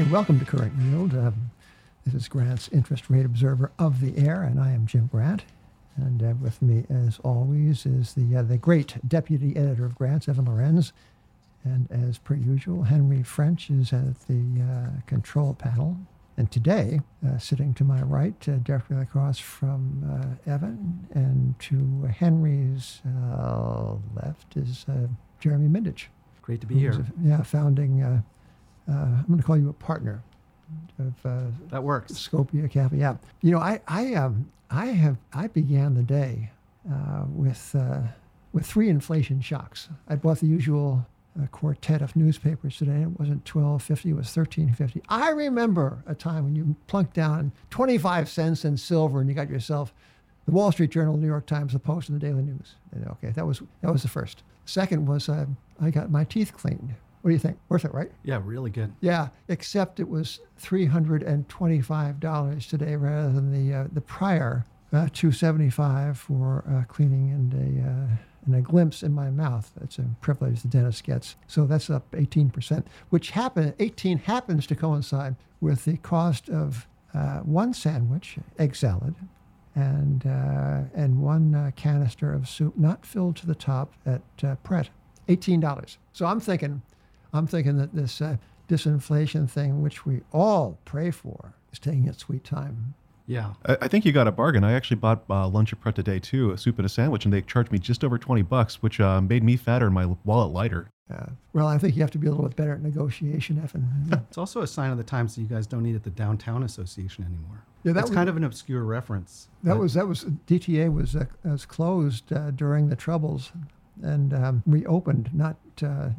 Hey, welcome to Current Yield. Um, this is Grant's Interest Rate Observer of the Air, and I am Jim Grant. And uh, with me, as always, is the uh, the great deputy editor of Grant's, Evan Lorenz. And as per usual, Henry French is at the uh, control panel. And today, uh, sitting to my right, uh, directly across from uh, Evan, and to Henry's uh, left is uh, Jeremy Mindich. Great to be here. a- yeah, founding, uh, I'm going to call you a partner of uh, That works. Scopia Capital. Yeah, you know, I I um I have I began the day uh, with uh, with three inflation shocks. I bought the usual uh, quartet of newspapers today. It wasn't twelve fifty; it was thirteen fifty. I remember a time when you plunked down twenty five cents in silver and you got yourself the Wall Street Journal, the New York Times, the Post, and the Daily News. And, okay, that was that was the first. Second was uh, I got my teeth cleaned. What do you think? Worth it, right? Yeah, really good. Yeah, except it was three hundred and twenty-five dollars today rather than the uh, the prior uh, two seventy-five for uh, cleaning and a uh, and a glimpse in my mouth. That's a privilege the dentist gets. So that's up eighteen percent, which happen eighteen happens to coincide with the cost of uh, one sandwich, egg salad, and uh, and one uh, canister of soup, not filled to the top at uh, Pret, eighteen dollars. So I'm thinking, I'm thinking that this uh, disinflation thing, which we all pray for, is taking its sweet time. Yeah. I, I think you got a bargain. I actually bought uh, lunch at Pret today too, a soup and a sandwich, and they charged me just over twenty bucks, which uh, made me fatter and my wallet lighter. Uh, well, I think you have to be a little bit better at negotiation, Evan. It's also a sign of the times that you guys don't need it the Downtown Association anymore. Yeah, that That's was- kind of an obscure reference. That was that was DTA was uh, was closed uh, during the troubles, and um, reopened. Not uh,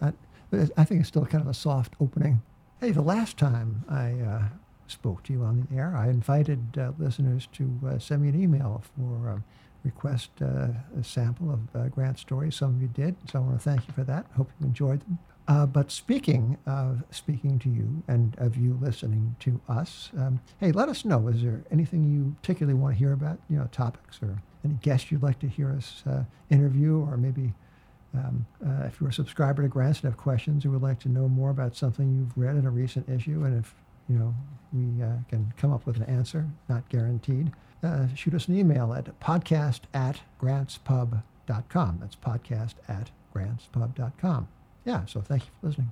not. I think it's still kind of a soft opening. Hey, the last time I uh, spoke to you on the air, I invited uh, listeners to uh, send me an email for uh, request uh, a sample of uh, Grant stories. Some of you did, so I want to thank you for that. Hope you enjoyed them. Uh, but speaking of speaking to you and of you listening to us, um, hey, let us know. Is there anything you particularly want to hear about? You know, topics or any guests you'd like to hear us uh, interview, or maybe um, uh, if you're a subscriber to Grants and have questions or would like to know more about something you've read in a recent issue, and if you know we uh, can come up with an answer, not guaranteed, uh, shoot us an email at podcast at grantspub.com. That's podcast at grantspub.com. Yeah, so thank you for listening.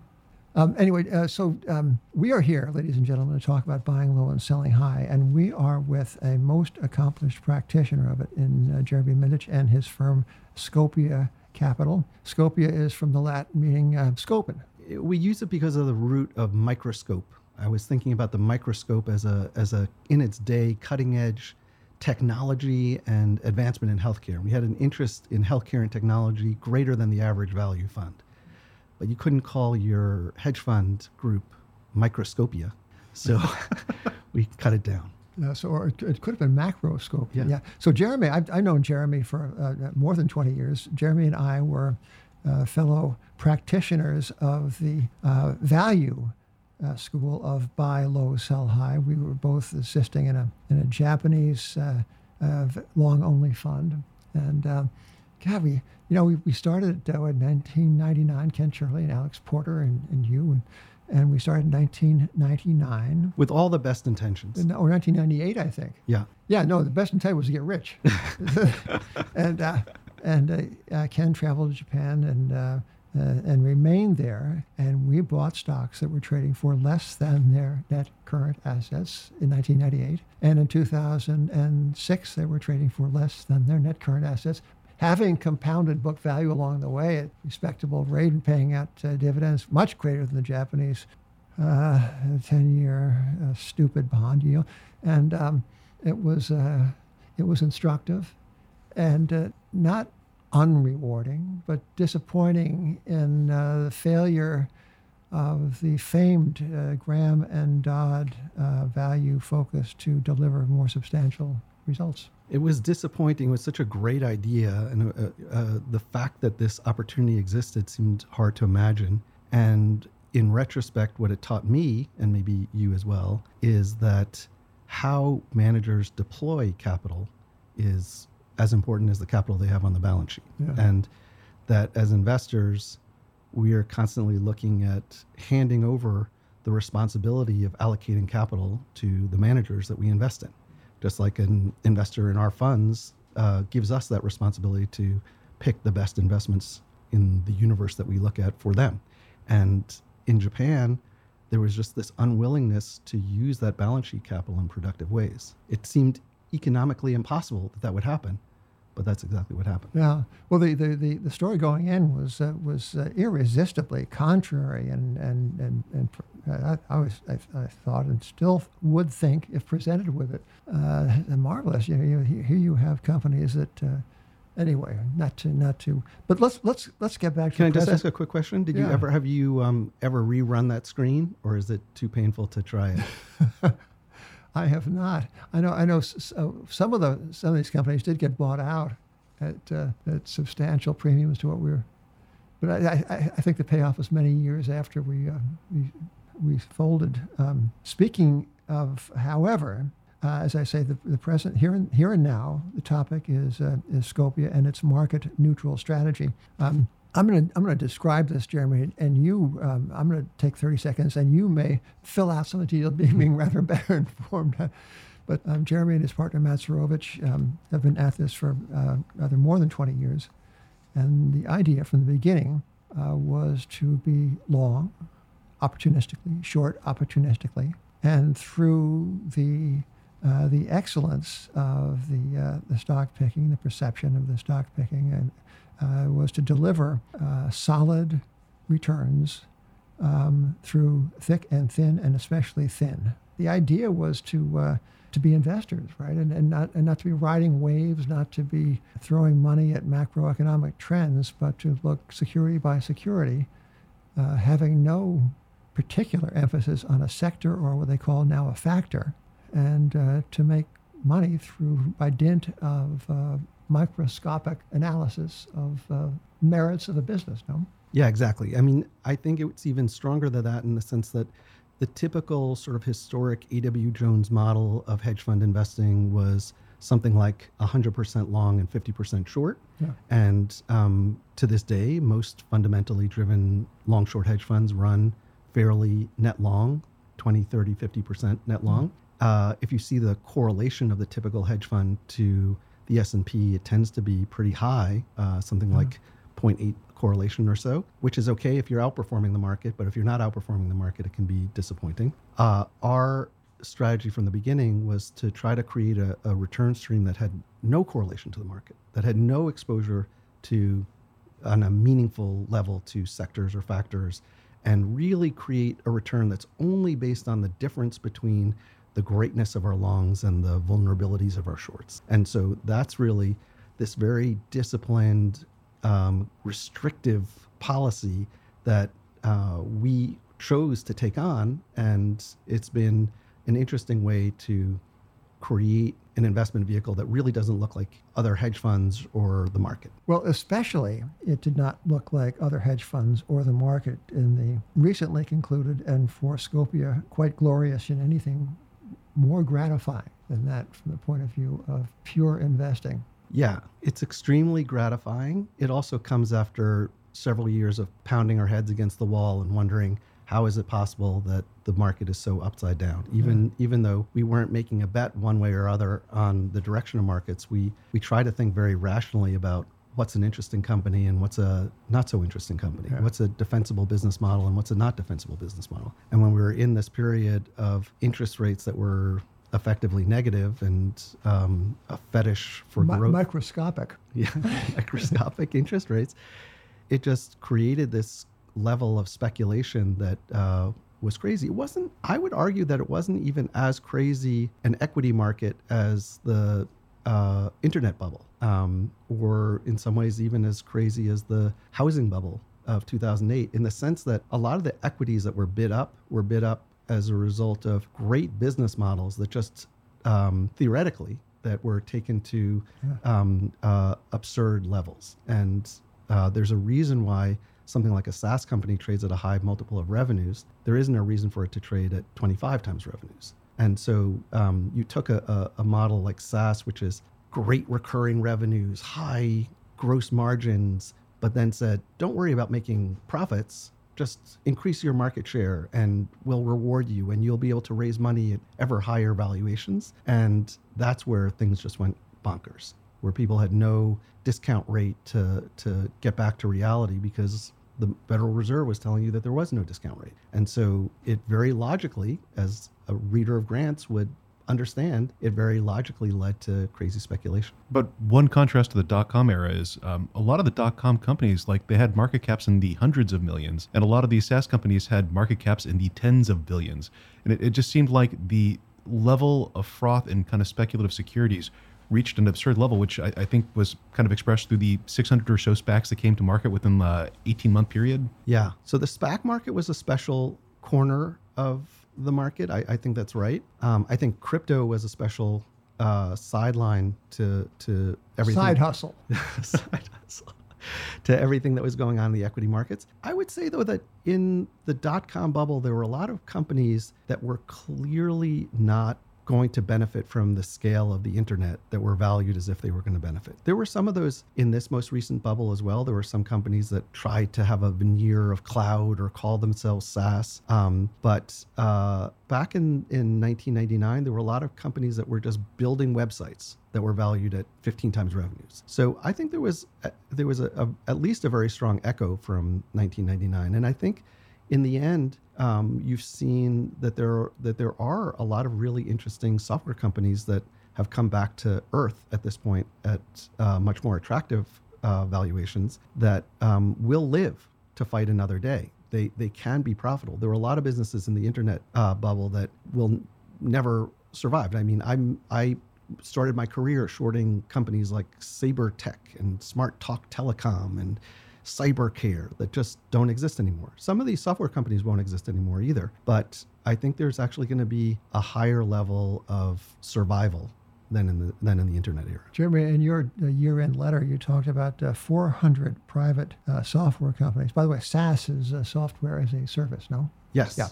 Um, anyway, uh, so um, we are here, ladies and gentlemen, to talk about buying low and selling high, and we are with a most accomplished practitioner of it in uh, Jeremy Mindich and his firm Scopia Capital. Scopia is from the Latin meaning uh, scoping. we use it because of the root of microscope. I was thinking about the microscope as a as a in its day cutting edge technology and advancement in healthcare. We had an interest in healthcare and technology greater than the average value fund. But you couldn't call your hedge fund group microscopia. So we cut it down. Uh, so, or it, it could have been macroscope. Yeah. So, Jeremy, I've, I've known Jeremy for uh, more than 20 years. Jeremy and I were uh, fellow practitioners of the uh, value uh, school of buy low, sell high. We were both assisting in a, in a Japanese uh, uh, long only fund. And uh, God, we, you know, we, we started uh, in 1999, Ken Shirley and Alex Porter and, and you. And, and we started in 1999. With all the best intentions. Or 1998, I think. Yeah. Yeah, no, the best intent was to get rich. and uh, and uh, uh, Ken traveled to Japan and uh, uh, and remained there. And we bought stocks that were trading for less than their net current assets in 1998. And in 2006, they were trading for less than their net current assets. Having compounded book value along the way at respectable rate and paying out uh, dividends much greater than the Japanese uh, 10 year uh, stupid bond yield. And um, it was uh, it was instructive and not unrewarding, but disappointing in the failure of the famed uh, Graham and Dodd uh, value focus to deliver more substantial results. It was disappointing. It was such a great idea, and uh, uh, the fact that this opportunity existed seemed hard to imagine. And in retrospect, what it taught me, and maybe you as well, is that how managers deploy capital is as important as the capital they have on the balance sheet. Yeah. And that as investors, we are constantly looking at handing over the responsibility of allocating capital to the managers that we invest in. Just like an investor in our funds uh, gives us that responsibility to pick the best investments in the universe that we look at for them. And in Japan, there was just this unwillingness to use that balance sheet capital in productive ways. It seemed economically impossible that that would happen, but that's exactly what happened. Yeah. Well, the, the, the, the story going in was uh, was uh, irresistibly contrary, and and and, and I, I was I, I, thought and still would think if presented with it, uh, marvelous. You know, here you have companies that. Uh, anyway, not to not to. But let's let's let's get back. Can to I just ask a quick question? Did yeah. you ever have you um, ever rerun that screen, or is it too painful to try it? I have not. I know. I know. some of the some of these companies did get bought out at uh, at substantial premiums to what we were. But I, I, I think the payoff was many years after we uh, we we folded. Um, speaking of, however, uh, as I say, the, the present here and here and now, the topic is uh, is Scopia and its market neutral strategy. Um, I'm going to I'm going to describe this, Jeremy, and you. Um, I'm going to take 30 seconds, and you may fill out some of the details, being rather better informed. But um, Jeremy and his partner Matt Sirovich um, have been at this for uh, rather more than 20 years, and the idea from the beginning uh, was to be long, opportunistically, short, opportunistically, and through the uh, the excellence of the uh, the stock picking, the perception of the stock picking, and uh, was to deliver uh, solid returns um, through thick and thin, and especially thin. The idea was to uh, to be investors, right, and, and not and not to be riding waves, not to be throwing money at macroeconomic trends, but to look security by security, uh, having no particular emphasis on a sector or what they call now a factor, and uh, to make money through by dint of uh, microscopic analysis of uh, merits of a business. No. Yeah, exactly. I mean, I think it's even stronger than that in the sense that the typical sort of historic A.W. Jones model of hedge fund investing was something like 100% long and 50% short. Yeah. And um, to this day, most fundamentally driven long short hedge funds run fairly net long, 20, 30, 50% net long. Mm-hmm. Uh, if you see the correlation of the typical hedge fund to the S&P, it tends to be pretty high, uh, something mm-hmm. like 0.8 correlation or so, which is okay if you're outperforming the market, but if you're not outperforming the market, it can be disappointing. Uh, our strategy from the beginning was to try to create a, a, return stream that had no correlation to the market, that had no exposure to, on a meaningful level, to sectors or factors, and really create a return that's only based on the difference between the greatness of our longs and the vulnerabilities of our shorts. And so that's really this very disciplined, um, restrictive policy that uh, we chose to take on. And it's been an interesting way to create an investment vehicle that really doesn't look like other hedge funds or the market. Well, especially it did not look like other hedge funds or the market in the recently concluded and for Scopia quite glorious in anything more gratifying than that from the point of view of pure investing. Yeah, it's extremely gratifying. It also comes after several years of pounding our heads against the wall and wondering how is it possible that the market is so upside down even yeah. even though we weren't making a bet one way or other on the direction of markets we we try to think very rationally about what's an interesting company and what's a not so interesting company yeah. what's a defensible business model and what's a not defensible business model and when we were in this period of interest rates that were effectively negative and um, a fetish for Mi- growth microscopic yeah microscopic interest rates it just created this level of speculation that uh, was crazy. It wasn't, I would argue that it wasn't even as crazy an equity market as the uh, internet bubble, um, or in some ways, even as crazy as the housing bubble of 2008, in the sense that a lot of the equities that were bid up were bid up as a result of great business models that just um, theoretically that were taken to um, uh, absurd levels. And uh, there's a reason why something like a SaaS company trades at a high multiple of revenues, there isn't a reason for it to trade at 25 times revenues. And so um, you took a, a, a, model like SaaS, which is great recurring revenues, high gross margins, but then said, don't worry about making profits, just increase your market share and we'll reward you and you'll be able to raise money at ever higher valuations. And that's where things just went bonkers, where people had no discount rate to, to get back to reality because the Federal Reserve was telling you that there was no discount rate. And so it very logically, as a reader of grants would understand, it very logically led to crazy speculation. But one contrast to the dot com era is um, a lot of the dot com companies, like they had market caps in the hundreds of millions, and a lot of these SaaS companies had market caps in the tens of billions. And it, it just seemed like the level of froth and kind of speculative securities reached an absurd level, which I, I, think was kind of expressed through the 600 or so SPACs that came to market within the 18 month period. Yeah. So the SPAC market was a special corner of the market. I, I think that's right. Um, I think crypto was a special uh, sideline to to everything. Side hustle. Side hustle. To everything that was going on in the equity markets. I would say though that in the dot com bubble, there were a lot of companies that were clearly not going to benefit from the scale of the internet that were valued as if they were going to benefit. There were some of those in this most recent bubble as well. There were some companies that tried to have a veneer of cloud or call themselves SaaS. Um, but uh, back in, in 1999, there were a lot of companies that were just building websites that were valued at 15 times revenues. So I think there was there was a, a, at least a very strong echo from 1999, and I think in the end, um, you've seen that there that there are a lot of really interesting software companies that have come back to earth at this point at uh, much more attractive uh, valuations that um, will live to fight another day. They they can be profitable. There were a lot of businesses in the internet uh, bubble that will n- never survive. I mean, I'm I started my career shorting companies like SaberTech and Smart Talk Telecom and cybercare that just don't exist anymore. Some of these software companies won't exist anymore either, but I think there's actually going to be a higher level of survival than in the than in the internet era. Jeremy, in your uh, year-end letter, you talked about uh, 400 private uh, software companies. By the way, SaaS is uh, software as a service, no? Yes. Yeah.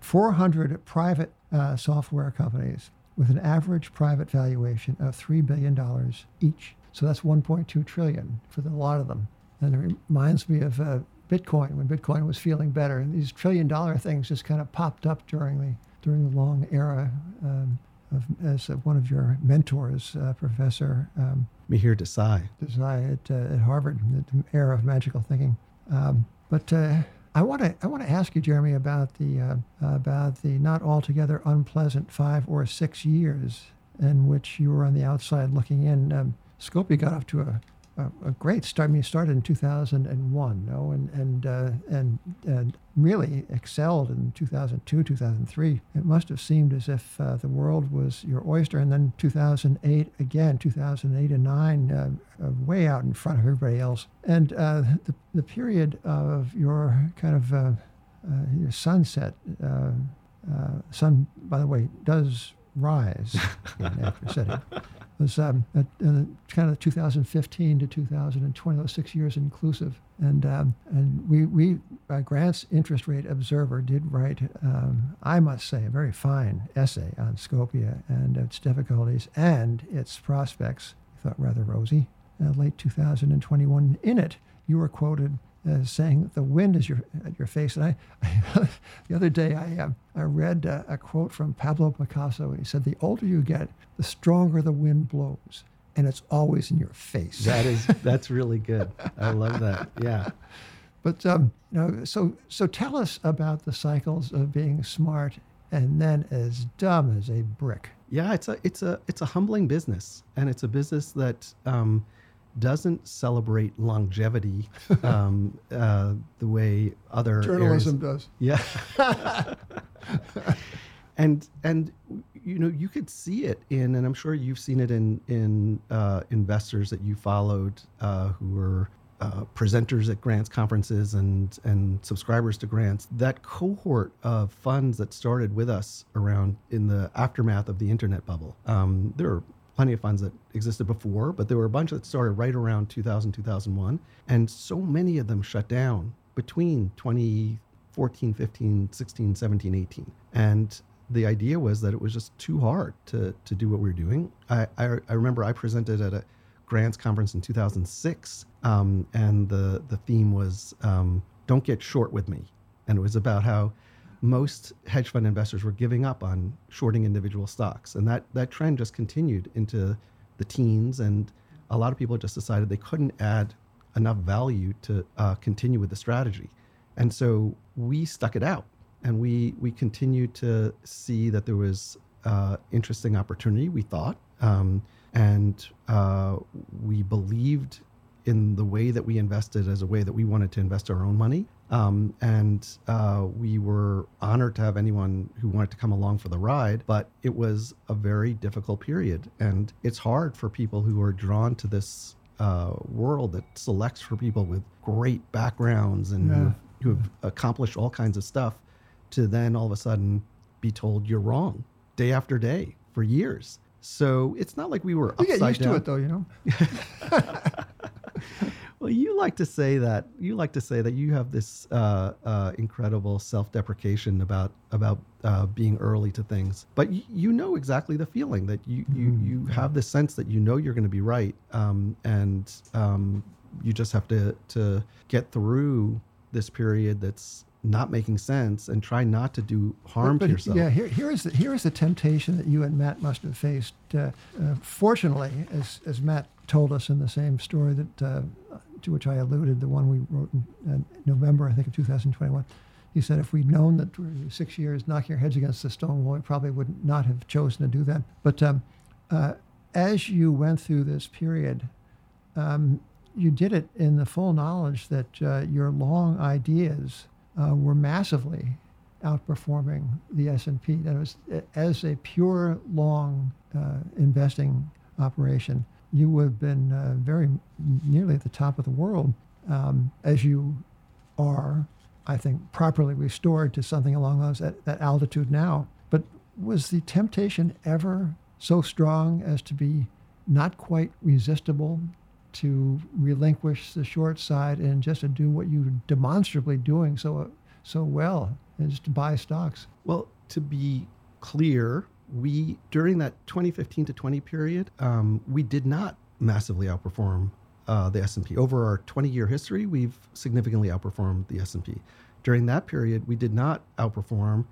400 private uh, software companies with an average private valuation of three billion dollars each. So that's 1.2 trillion for the, a lot of them. And it reminds me of uh, Bitcoin when Bitcoin was feeling better. And these trillion dollar things just kind of popped up during the during the long era um, of, as uh, one of your mentors, uh, Professor um, Mihir Desai. Desai at, uh, at Harvard, the era of magical thinking. Um, but uh, I want to I want to ask you, Jeremy, about the uh, about the not altogether unpleasant five or six years in which you were on the outside looking in. Um, Scopia got off to a a, great start. I mean, started in 2001, no, and and uh, and and really excelled in 2002, 2003. It must have seemed as if uh, the world was your oyster. And then 2008 again, 2008 and nine, uh, uh, way out in front of everybody else. And uh, the the period of your kind of uh, your sunset. sun, by the way, does rise after setting was um, at, kind of 2015 to 2020, those six years inclusive. And um, and we we uh, Grant's interest rate observer did write, um, I must say, a very fine essay on Scopia and its difficulties and its prospects. I thought rather rosy. Uh, late 2021. In it, you were quoted uh, saying the wind is your at your face. And I, I the other day I uh, I read uh, a quote from Pablo Picasso, and he said, "The older you get, the stronger the wind blows, and it's always in your face." That is that's really good. I love that. Yeah. But um, you know, so so tell us about the cycles of being smart and then as dumb as a brick. Yeah, it's a it's a it's a humbling business, and it's a business that. Um, doesn't celebrate longevity um, uh, the way other journalism areas, does. Yeah. and and you know you could see it in, and I'm sure you've seen it in in uh, investors that you followed uh, who were uh, presenters at grants conferences and and subscribers to grants that cohort of funds that started with us around in the aftermath of the internet bubble um, there are plenty of funds that existed before, but there were a bunch that started right around 2000, 2001. And so many of them shut down between 2014, 15, 16, 17, 18. And the idea was that it was just too hard to, to do what we were doing. I, I, I remember I presented at a grants conference in 2006, um, and the, the theme was um, don't get short with me. and it was about how most hedge fund investors were giving up on shorting individual stocks, and that that trend just continued into the teens, and a lot of people just decided they couldn't add enough value to uh, continue with the strategy, and so we stuck it out, and we we continued to see that there was uh, interesting opportunity. We thought, um, and uh, we believed in the way that we invested as a way that we wanted to invest our own money. Um, and uh, we were honored to have anyone who wanted to come along for the ride, but it was a very difficult period. And it's hard for people who are drawn to this uh, world that selects for people with great backgrounds and Yeah. who, have, accomplished all kinds of stuff to then all of a sudden be told you're wrong day after day for years. So it's not like we were upside get used down. to it, though, you know. Like to say that you like to say that you have this uh, uh, incredible self-deprecation about about uh, being early to things, but y- you know exactly the feeling that you you, Mm-hmm. you have this sense that you know you're going to be right, um, and um, you just have to to get through this period that's not making sense and try not to do harm But- to yourself. Yeah, here, here is the here is the temptation that you and Matt must have faced. Uh, uh, fortunately, as as Matt told us in the same story that uh, to which I alluded, the one we wrote in November, I think, of 2021. He said, if we'd known that we six years knocking our heads against the stone wall, we probably would not have chosen to do that. But um, uh, as you went through this period, um, you did it in the full knowledge that uh, your long ideas uh, were massively outperforming the S&P. That was as a pure long uh, investing operation, you would have been uh, very nearly at the top of the world um, as you are, I think, properly restored to something along those at that altitude now. But was the temptation ever so strong as to be not quite resistible to relinquish the short side and just to do what you're demonstrably doing so so well is to buy stocks. Well, to be clear, we during that 2015 to 20 period, um, we did not massively outperform uh, the S&P. Over our 20-year history, we've significantly outperformed the S&P. During that period, we did not outperform.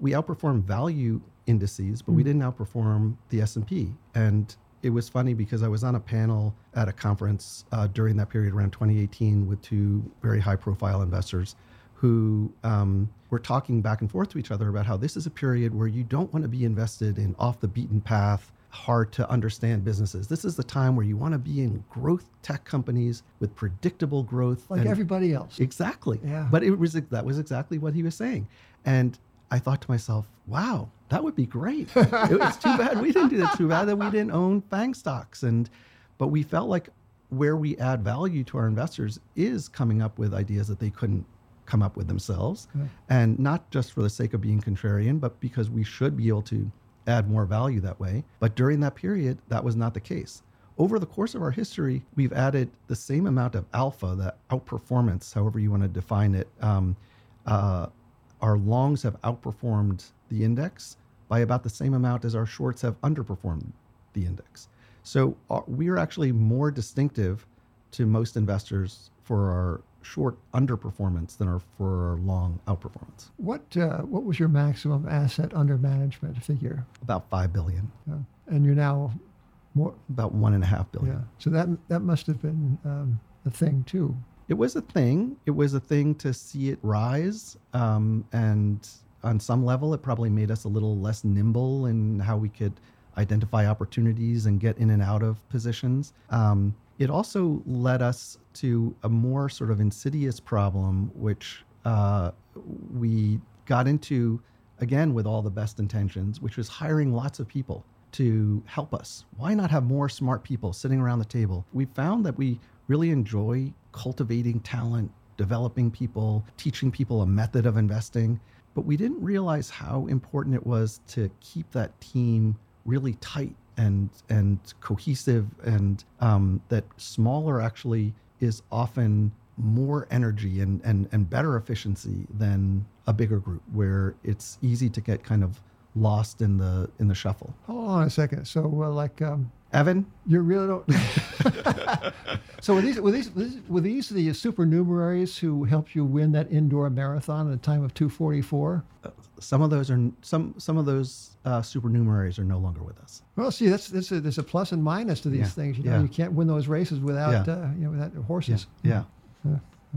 We outperformed value indices, but we didn't outperform the S&P. And it was funny because I was on a panel at a conference uh, during that period around 2018 with two very high-profile investors who um, were talking back and forth to each other about how this is a period where you don't want to be invested in off the beaten path, hard to understand businesses. This is the time where you want to be in growth tech companies with predictable growth. Like everybody else. Exactly. Yeah. But it was that was exactly what he was saying, and I thought to myself, "Wow, that would be great." it was too bad we didn't do that. Too bad that we didn't own FAANG stocks, and but we felt like where we add value to our investors is coming up with ideas that they couldn't come up with themselves, Yeah. and not just for the sake of being contrarian, but because we should be able to add more value that way. But during that period, that was not the case. Over the course of our history, we've added the same amount of alpha, that outperformance, however you want to define it. Um, uh, our longs have outperformed the index by about the same amount as our shorts have underperformed the index. So uh, we are actually more distinctive to most investors for our short underperformance than our for our long outperformance. What uh, what was your maximum asset under management figure? About five billion, Uh, and you're now more. about one and a half billion. Yeah. So that that must have been um, a thing too. it was a thing. It was a thing to see it rise, um, and on some level, it probably made us a little less nimble in how we could identify opportunities and get in and out of positions. Um, it also led us to a more sort of insidious problem, which uh, we got into again with all the best intentions, which was hiring lots of people to help us. Why not have more smart people sitting around the table? We found that we really enjoy cultivating talent, developing people, teaching people a method of investing, but we didn't realize how important it was to keep that team really tight and and cohesive and um, that smaller actually is often more energy and, and, and better efficiency than a bigger group where it's easy to get kind of lost in the in the shuffle. Hold on a second. So, uh, like, um, Evan, You really don't. so were these, were these were these the supernumeraries who helped you win that indoor marathon at a time of 244? Some of those are some some of those uh, supernumeraries are no longer with us. Well, see, that's, that's a, there's a plus and minus to these Yeah, things. You know, yeah. you can't win those races without Yeah. uh, you know without horses. Yeah,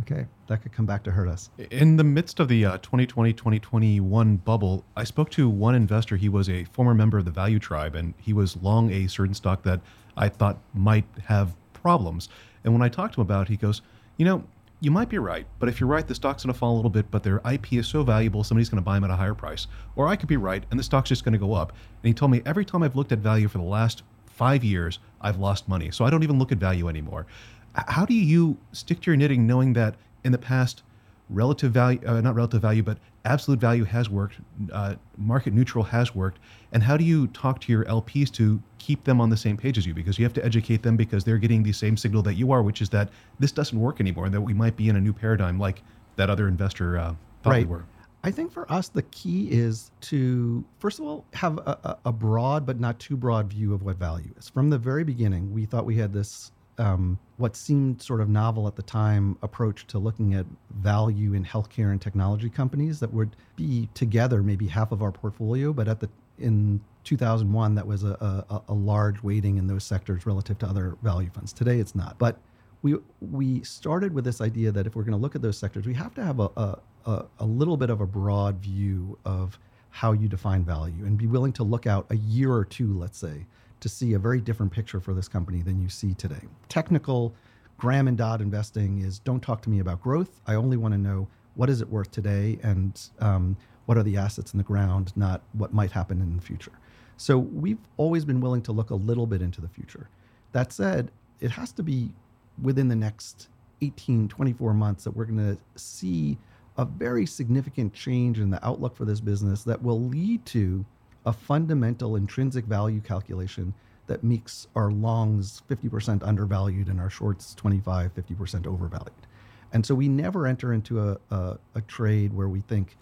Okay. that could come back to hurt us. In the midst of the uh, 2020 2021 bubble, I spoke to one investor. He was a former member of the Value Tribe, and he was long a certain stock that I thought might have problems. And when I talked to him about it, he goes, You know, you might be right, but if you're right, the stock's going to fall a little bit, but their IP is so valuable, somebody's going to buy them at a higher price. Or I could be right, and the stock's just going to go up. And he told me every time I've looked at value for the last five years, I've lost money. So I don't even look at value anymore. How do you stick to your knitting knowing that in the past, relative value, uh, not relative value, but absolute value has worked, uh, market neutral has worked? And how do you talk to your LPs to keep them on the same page as you? Because you have to educate them because they're getting the same signal that you are, which is that this doesn't work anymore and that we might be in a new paradigm like that other investor uh, thought Right. we were. I think for us, the key is to, first of all, have a, a- a broad but not too broad view of what value is. From the very beginning, we thought we had this, um, what seemed sort of novel at the time, approach to looking at value in healthcare and technology companies that would be together maybe half of our portfolio, but at the in 2001, that was a, a, a large weighting in those sectors relative to other value funds. Today, it's not. But we we started with this idea that if we're going to look at those sectors, we have to have a, a, a, a little bit of a broad view of how you define value and be willing to look out a year or two, let's say, to see a very different picture for this company than you see today. Technical Graham and Dodd investing is don't talk to me about growth. I only want to know what is it worth today and um, what are the assets in the ground, not what might happen in the future. So we've always been willing to look a little bit into the future. That said, it has to be within the next 18, 24 months that we're going to see a very significant change in the outlook for this business that will lead to a fundamental intrinsic value calculation that makes our longs 50% undervalued and our shorts 25, 50% overvalued. And so we never enter into a, a, a trade where we think,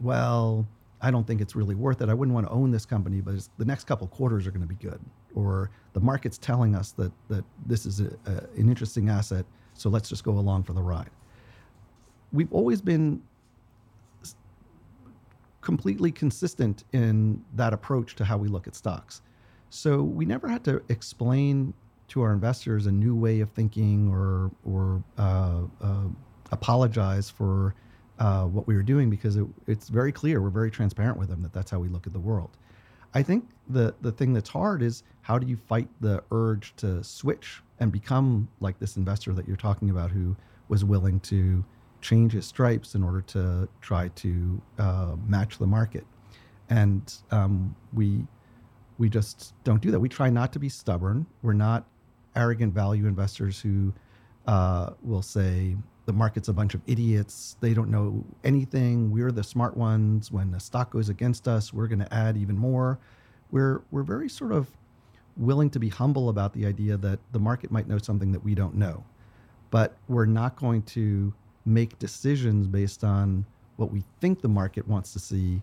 well, I don't think it's really worth it. I wouldn't want to own this company, but the next couple quarters are going to be good. Or the market's telling us that, that this is a, an interesting asset, so let's just go along for the ride. We've always been completely consistent in that approach to how we look at stocks. So we never had to explain to our investors a new way of thinking or or uh, uh, apologize for uh, what we were doing because it, it's very clear. We're very transparent with them that that's how we look at the world. I think the the thing that's hard is how do you fight the urge to switch and become like this investor that you're talking about who was willing to change his stripes in order to try to uh, match the market, and um, we we just don't do that. We try not to be stubborn. We're not arrogant value investors who uh, will say the market's a bunch of idiots. They don't know anything. We're the smart ones. When the stock goes against us, we're going to add even more. We're we're very sort of willing to be humble about the idea that the market might know something that we don't know, but we're not going to make decisions based on what we think the market wants to see,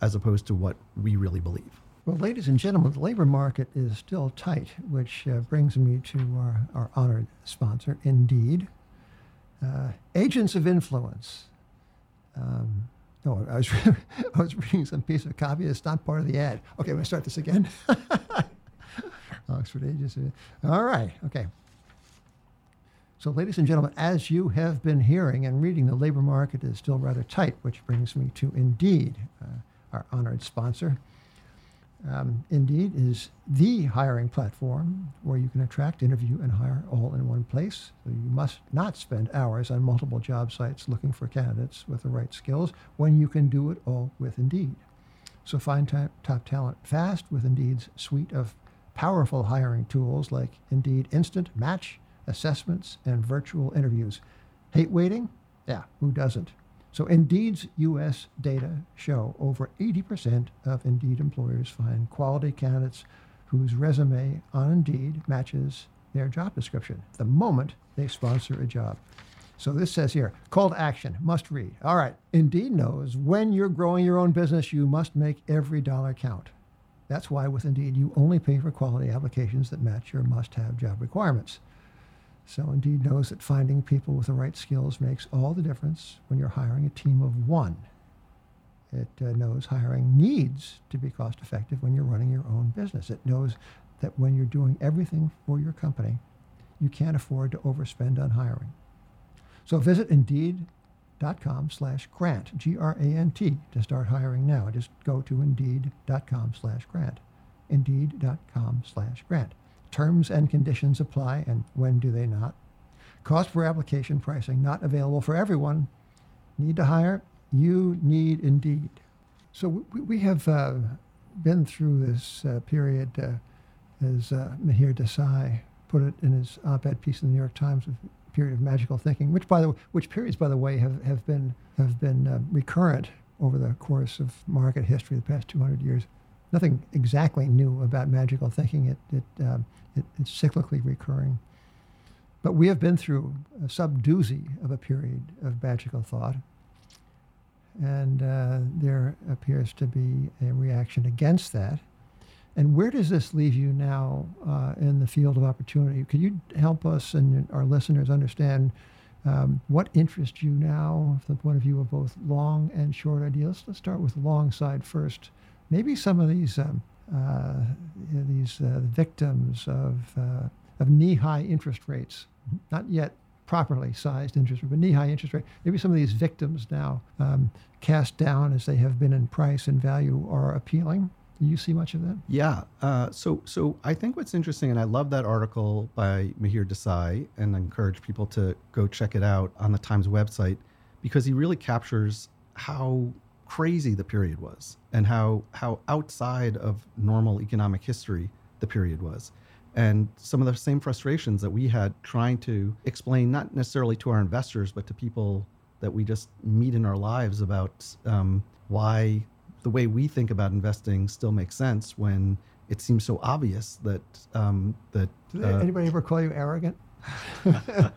as opposed to what we really believe. Well, ladies and gentlemen, the labor market is still tight, which uh, brings me to our, our honored sponsor, Indeed. Uh, agents of influence. Um, no, I was, I was reading some piece of copy. It's not part of the ad. Okay, I'm going to start this again. Oxford Agents. All right, okay. So, ladies and gentlemen, as you have been hearing and reading, the labor market is still rather tight, which brings me to Indeed, uh, our honored sponsor. Um, Indeed is the hiring platform where you can attract, interview, and hire all in one place. So you must not spend hours on multiple job sites looking for candidates with the right skills when you can do it all with Indeed. So find top, top talent fast with Indeed's suite of powerful hiring tools like Indeed Instant Match, assessments, and virtual interviews. Hate waiting? Yeah, who doesn't? So Indeed's U.S. data show over 80% of Indeed employers find quality candidates whose resume on Indeed matches their job description the moment they sponsor a job. So this says here, call to action, must read. All right, Indeed knows when you're growing your own business, you must make every dollar count. That's why with Indeed, you only pay for quality applications that match your must have job requirements. So Indeed knows that finding people with the right skills makes all the difference when you're hiring a team of one. It uh, knows hiring needs to be cost effective when you're running your own business. It knows that when you're doing everything for your company, you can't afford to overspend on hiring. So visit Indeed.com slash grant, G-R-A-N-T, to start hiring now. Just go to Indeed.com slash grant, Indeed.com slash grant. Terms and conditions apply, and when do they not? Cost per application pricing not available for everyone. Need to hire? You need Indeed. So we, have uh, been through this uh, period, uh, as uh, Mihir Desai put it in his op-ed piece in the New York Times, a period of magical thinking, which by the way, which periods, by the way, have, have been have been uh, recurrent over the course of market history the past 200 years. Nothing exactly new about magical thinking. It, it, um, it it's cyclically recurring. But we have been through a subdoozy of a period of magical thought and uh, there appears to be a reaction against that. And where does this leave you now uh, in the field of opportunity? Could you help us and our listeners understand um, what interests you now from the point of view of both long and short ideas? Let's start with the long side first. Maybe some of these um, uh, these uh, victims of uh, of knee-high interest rates, not yet properly sized interest rate, but knee high interest rate. Maybe some of these victims now, um, cast down as they have been in price and value, are appealing. Do you see much of that? Yeah. Uh, so, so I think what's interesting, and I love that article by Mihir Desai, and I encourage people to go check it out on the Times website, because he really captures how crazy the period was and how how outside of normal economic history the period was. And some of the same frustrations that we had trying to explain not necessarily to our investors but to people that we just meet in our lives about um, why the way we think about investing still makes sense when it seems so obvious that um, that uh, anybody ever call you arrogant?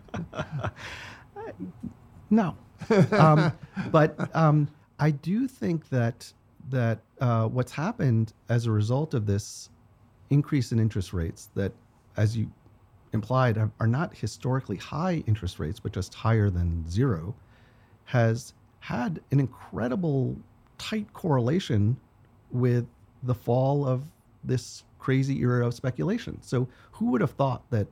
No. Um, but um, i do think that that uh, what's happened as a result of this increase in interest rates that, as you implied, are not historically high interest rates, but just higher than zero, has had an incredible tight correlation with the fall of this crazy era of speculation. So, who would have thought that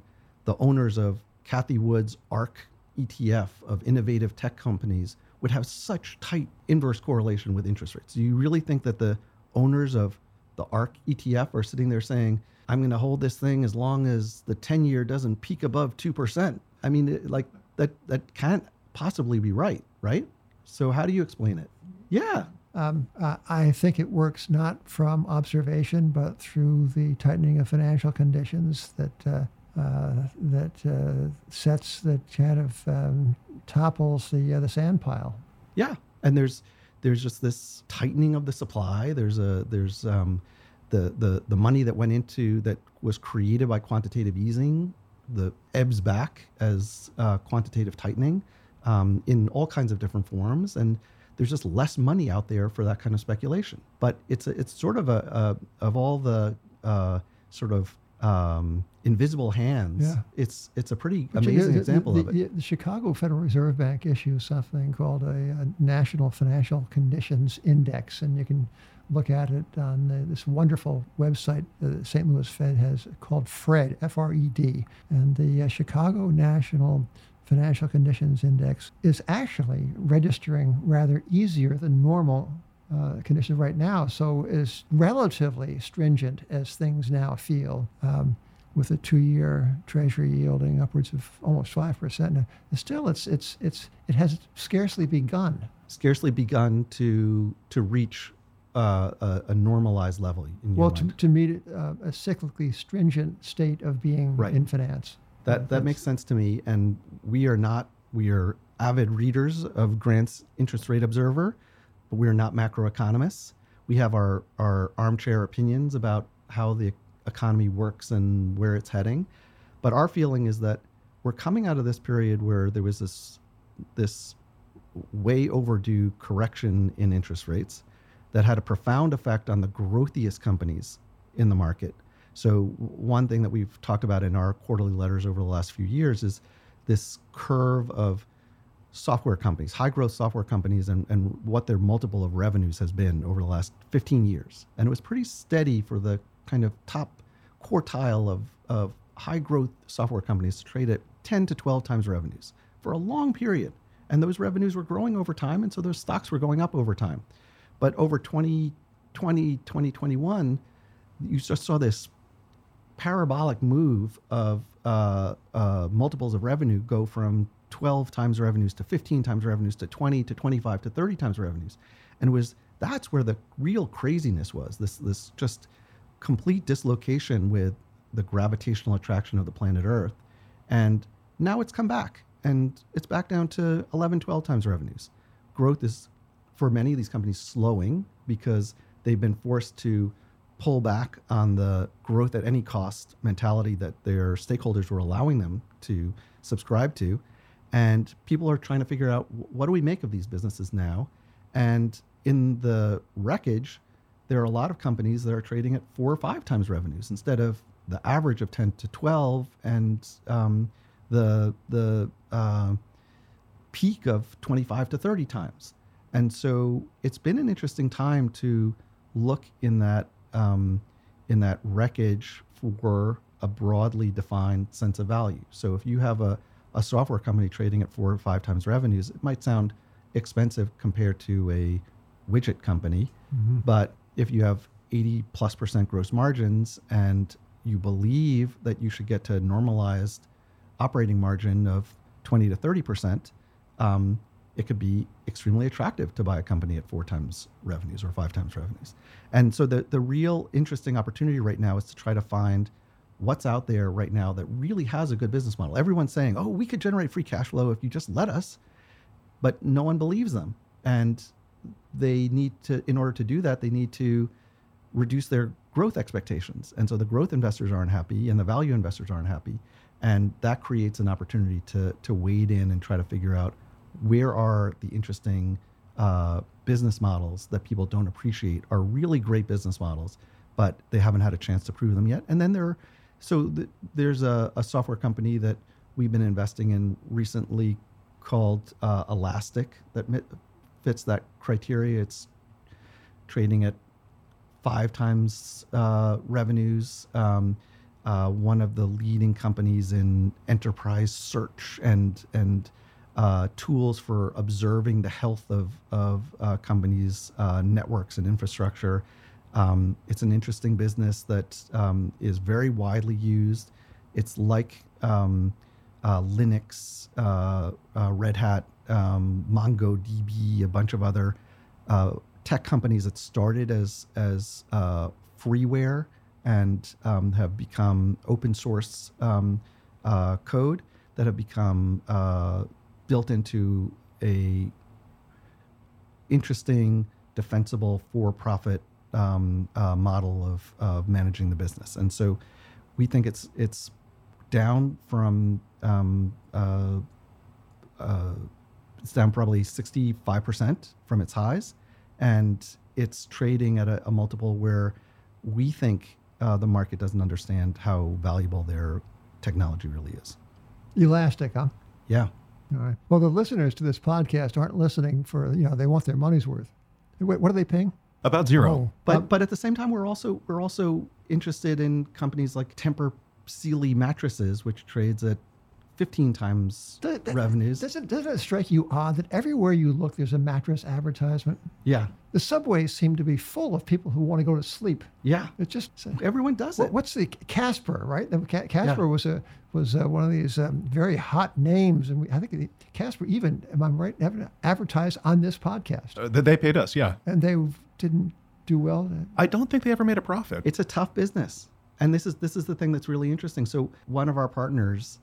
the owners of Cathie Wood's ARK ETF of innovative tech companies would have such tight inverse correlation with interest rates? Do you really think that the owners of the ARK ETF are sitting there saying, I'm going to hold this thing as long as the 10 year doesn't peak above 2%. I mean, it, like that, that can't possibly be right, right? So, how do you explain it? Yeah. Um, uh, I think it works not from observation, but through the tightening of financial conditions that uh, uh, that uh, sets that kind of um, topples the uh, the sand pile. Yeah, and there's there's just this tightening of the supply. There's a there's um, the the the money that went into that was created by quantitative easing, the ebbs back as uh, quantitative tightening um, in all kinds of different forms, and there's just less money out there for that kind of speculation. But it's a, it's sort of a, a of all the uh, sort of um, invisible hands. Yeah. It's it's a pretty but amazing example the, of it. The Chicago Federal Reserve Bank issues something called a, a, National Financial Conditions Index, and you can look at it on the, this wonderful website the St. Louis Fed has called FRED, F-R-E-D, and the uh, Chicago National Financial Conditions Index is actually registering rather easier than normal uh, conditions right now, so is relatively stringent as things now feel. Um, with a two-year Treasury yielding upwards of almost five percent. Now, still, it's it's it's it has scarcely begun. Scarcely begun to to reach uh, a, a, normalized level. well, to, to, meet uh, a cyclically stringent state of being right. in finance. That that makes sense to me, and we are not we are avid readers of Grant's Interest Rate Observer but we're not macroeconomists. We have our, our armchair opinions about how the economy works and where it's heading. But our feeling is that we're coming out of this period where there was this this way overdue correction in interest rates that had a profound effect on the growthiest companies in the market. So one thing that we've talked about in our quarterly letters over the last few years is this curve of software companies, high growth software companies, and, and what their multiple of revenues has been over the last 15 years. And it was pretty steady for the kind of top quartile of, of high growth software companies to trade at 10 to 12 times revenues for a long period. And those revenues were growing over time. And so those stocks were going up over time. But over 2020, 2021, you just saw this parabolic move of uh, uh, multiples of revenue go from 12 times revenues to 15 times revenues to 20 to 25 to 30 times revenues. And was that's where the real craziness was this this just complete dislocation with the gravitational attraction of the planet Earth. And now it's come back and it's back down to 11, 12 times revenues. Growth is, for many of these companies, slowing because they've been forced to pull back on the growth at any cost mentality that their stakeholders were allowing them to subscribe to. And people are trying to figure out what do we make of these businesses now? And in the wreckage, there are a lot of companies that are trading at four or five times revenues instead of the average of 10 to 12 and um, the, the uh, peak of 25 to 30 times. And so it's been an interesting time to look in that um, in that wreckage for a broadly defined sense of value. So if you have a, a software company trading at four or five times revenues, it might sound expensive compared to a widget company. Mm-hmm. But if you have 80 plus percent gross margins and you believe that you should get to a normalized operating margin of 20 to 30 percent, um, it could be extremely attractive to buy a company at four times revenues or five times revenues. And so the, the real interesting opportunity right now is to try to find what's out there right now that really has a good business model. Everyone's saying, oh, we could generate free cash flow if you just let us, but no one believes them. And they need to, in order to do that, they need to reduce their growth expectations. And so the growth investors aren't happy and the value investors aren't happy. And that creates an opportunity to, to wade in and try to figure out where are the interesting uh, business models that people don't appreciate are really great business models, but they haven't had a chance to prove them yet. And then there, so the, there's a, a, software company that we've been investing in recently called uh, Elastic that fits that criteria. It's trading at five times uh, revenues. Um, uh, one of the leading companies in enterprise search and and uh, tools for observing the health of of uh, companies' uh, networks and infrastructure. Um, it's an interesting business that um, is very widely used. It's like um, uh, Linux, Red Hat, um, MongoDB, a bunch of other tech companies that started as as freeware and um, have become open source um, uh, code that have become uh, built into a interesting, defensible, for-profit um, uh, model of, of managing the business. And so, we think it's it's down from um, uh, uh, it's down probably 65% from its highs, and it's trading at a, a multiple where we think uh, the market doesn't understand how valuable their technology really is. Elastic, huh? Yeah. All right. Well, the listeners to this podcast aren't listening for you know they want their money's worth. Wait, what are they paying? About zero. Oh, but um, but at the same time, we're also we're also interested in companies like Tempur Sealy mattresses, which trades at 15 times that, that, revenues. Doesn't, doesn't it strike you odd that everywhere you look, there's a mattress advertisement? Yeah. The subways seem to be full of people who want to go to sleep. Yeah. It's just everyone does it. What's the Casper, right? The Casper yeah. was a was uh, one of these um, very hot names, and we, I think Casper even, am I right, advertised on this podcast. Uh, they paid us, yeah. And they didn't do well. I don't think they ever made a profit. It's a tough business, and this is this is the thing that's really interesting. So one of our partners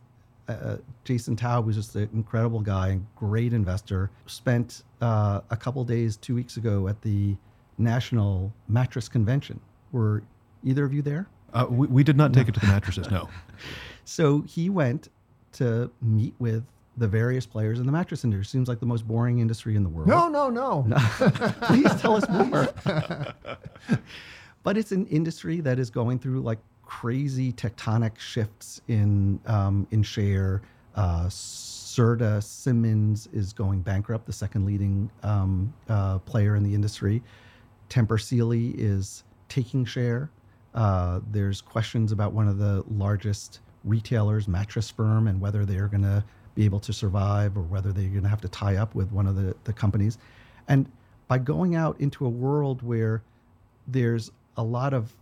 uh, Jason Taub was just an incredible guy and great investor. Spent uh, a couple days two weeks ago at the National Mattress Convention. Were either of you there? Uh, we, we, did not take no. it to the mattresses, no. so he went to meet with the various players in the mattress industry. Seems like the most boring industry in the world. No, no, no. Please tell us more. but it's an industry that is going through like crazy tectonic shifts in um, in share. Uh, Serta Simmons is going bankrupt, the second leading um, uh, player in the industry. Tempur Sealy is taking share. Uh, there's questions about one of the largest retailers, Mattress Firm, and whether they're going to be able to survive or whether they're going to have to tie up with one of the, the companies. And by going out into a world where there's a lot of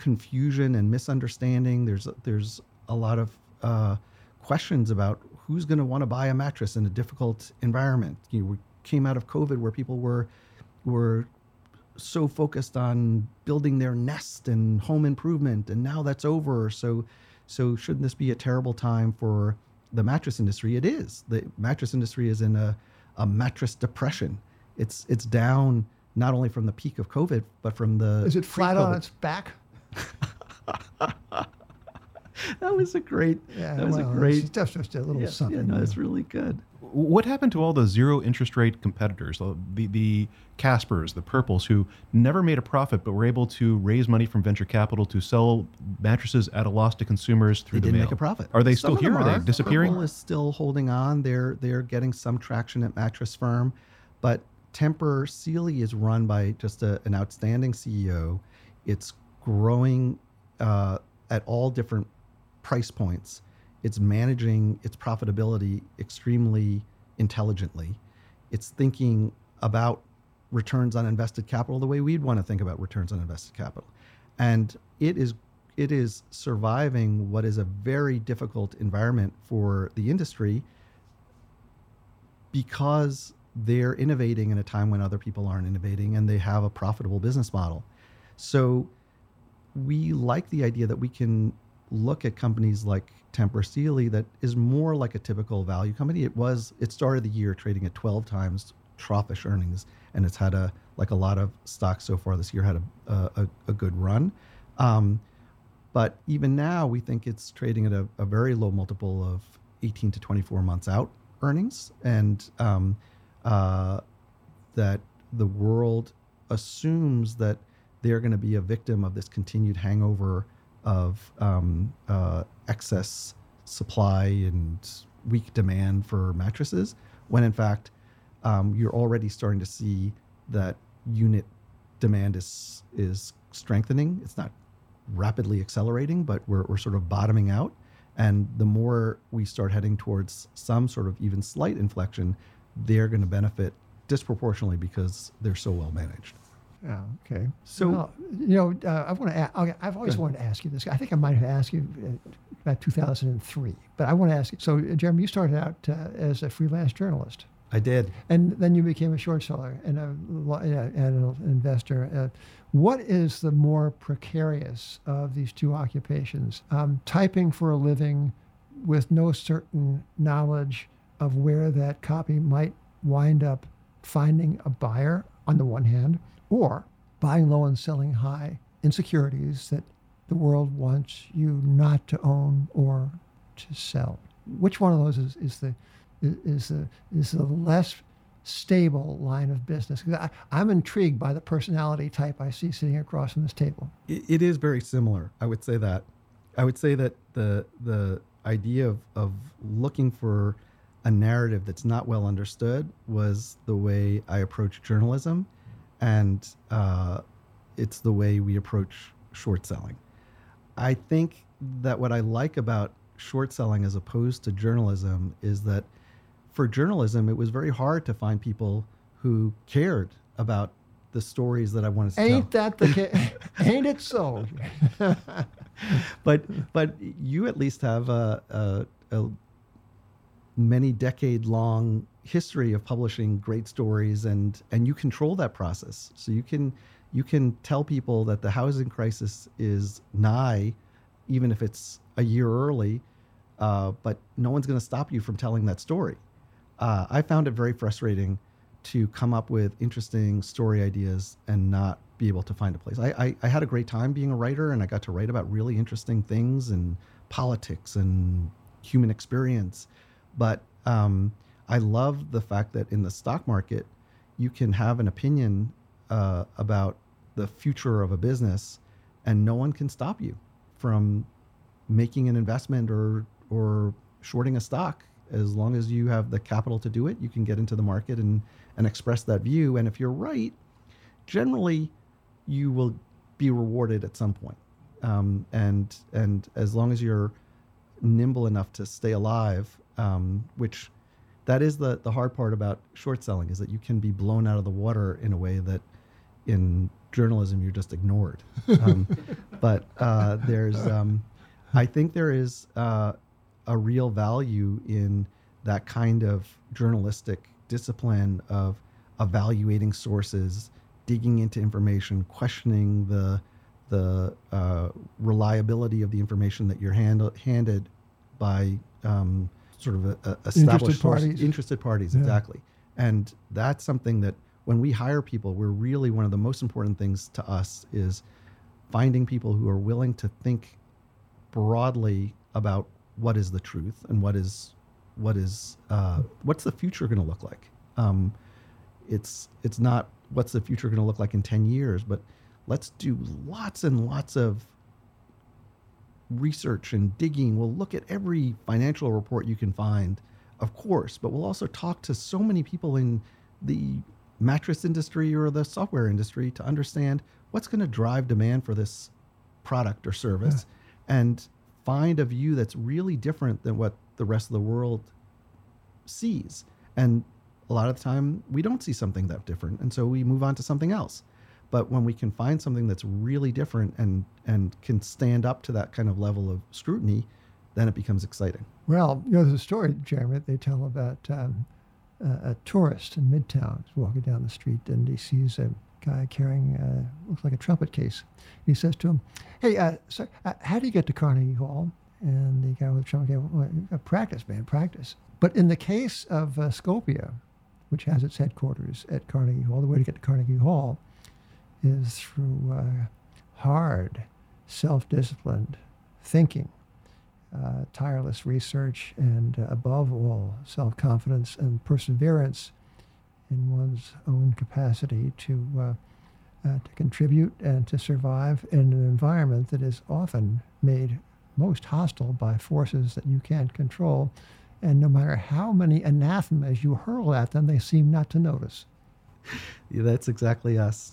confusion and misunderstanding, there's there's a lot of uh, questions about who's going to want to buy a mattress in a difficult environment. You know, we came out of COVID where people were were so focused on building their nest and home improvement, and now that's over. So, so shouldn't this be a terrible time for the mattress industry? It is. The mattress industry is in a, a mattress depression. It's it's down not only from the peak of COVID, but from the is it flat on its back? that was a great. Yeah, that was well, a great. It's just, just a little yeah, something. yeah, no, it's really good. What happened to all the zero interest rate competitors, the the Caspers, the Purples, who never made a profit but were able to raise money from venture capital to sell mattresses at a loss to consumers through they the didn't mail? make a profit. Are they Some still here? them Are they disappearing? Purple is still holding on. They're they're getting some traction at Mattress Firm, but Tempur Sealy is run by just a, an outstanding CEO. It's growing uh, at all different price points. It's managing its profitability extremely intelligently. It's thinking about returns on invested capital the way we'd want to think about returns on invested capital. And it is it is surviving what is a very difficult environment for the industry because they're innovating in a time when other people aren't innovating and they have a profitable business model. So we like the idea that we can look at companies like Tempur Sealy that is more like a typical value company. It was it started the year trading at 12 times troughish earnings, and it's had a like a lot of stocks so far this year had a a, a good run. Um, but even now, we think it's trading at a, a, very low multiple of 18 to 24 months out earnings, and um, uh, that the world assumes that they're going to be a victim of this continued hangover of um, uh, excess supply and weak demand for mattresses, when in fact um, you're already starting to see that unit demand is is strengthening. It's not rapidly accelerating, but we're, we're sort of bottoming out. And the more we start heading towards some sort of even slight inflection, they're going to benefit disproportionately because they're so well managed. Yeah. Okay. So- Well, you know, uh, I want to. okay, I've always wanted to ask you this. I think I might have asked you uh, about 2003, but I want to ask you. So, uh, Jeremy, you started out uh, as a freelance journalist, I did. and then you became a short seller and a and an investor. Uh, what is the more precarious of these two occupations? Um, typing for a living with no certain knowledge of where that copy might wind up finding a buyer on the one hand, or buying low and selling high in securities that the world wants you not to own or to sell. Which one of those is, is the is the is the less stable line of business? I, I'm intrigued by the personality type I see sitting across from this table. It, it is very similar. I would say that. I would say that the the idea of, of looking for a narrative that's not well understood was the way I approached journalism, and uh, it's the way we approach short selling. I think that what I like about short selling as opposed to journalism is that for journalism, it was very hard to find people who cared about the stories that I wanted to tell. Ain't that the case? Ain't it so? but but you at least have a, a, a many decade long history of publishing great stories and and you control that process so you can you can tell people that the housing crisis is nigh even if it's a year early uh, but no one's going to stop you from telling that story uh, i found it very frustrating to come up with interesting story ideas and not be able to find a place. I, I, I, had a great time being a writer and I got to write about really interesting things and politics and human experience. But um, I love the fact that in the stock market, you can have an opinion uh, about the future of a business, and no one can stop you from making an investment or or shorting a stock. As long as you have the capital to do it you can get into the market and and express that view. And if you're right generally you will be rewarded at some point. Um, and and as long as you're nimble enough to stay alive um, which that is the the hard part about short selling is that you can be blown out of the water in a way that in journalism you're just ignored. Um, but uh, there's um, i think there is uh, a real value in that kind of journalistic discipline of evaluating sources digging into information questioning the the uh, reliability of the information that you're hand, handed by um, sort of a, a established Interested parties. interested parties Yeah. exactly and that's something that when we hire people we're really one of the most important things to us is finding people who are willing to think broadly about what is the truth and what is what is uh, what's the future going to look like um, it's it's not what's the future going to look like in 10 years but let's do lots and lots of research and digging. We'll look at every financial report you can find, of course, but we'll also talk to so many people in the mattress industry or the software industry to understand what's going to drive demand for this product or service and find a view that's really different than what the rest of the world sees. And a lot of the time, we don't see something that different. And so we move on to something else. But when we can find something that's really different and, and can stand up to that kind of level of scrutiny, then it becomes exciting. Well, you know, there's a story, Jeremy, they tell about um, a, a tourist in Midtown walking down the street and he sees a guy carrying, uh, looks like a trumpet case. He says to him, Hey, uh, sir, uh, how do you get to Carnegie Hall? And the guy with the trumpet case, well, uh, practice, man, practice. But in the case of uh, Scopia, which has its headquarters at Carnegie Hall, the way to get to Carnegie Hall is through uh, hard, self disciplined thinking uh, tireless research, and uh, above all, self confidence and perseverance in one's own capacity to, uh, uh, to contribute and to survive in an environment that is often made most hostile by forces that you can't control. And no matter how many anathemas you hurl at them, they seem not to notice. Yeah, that's exactly us.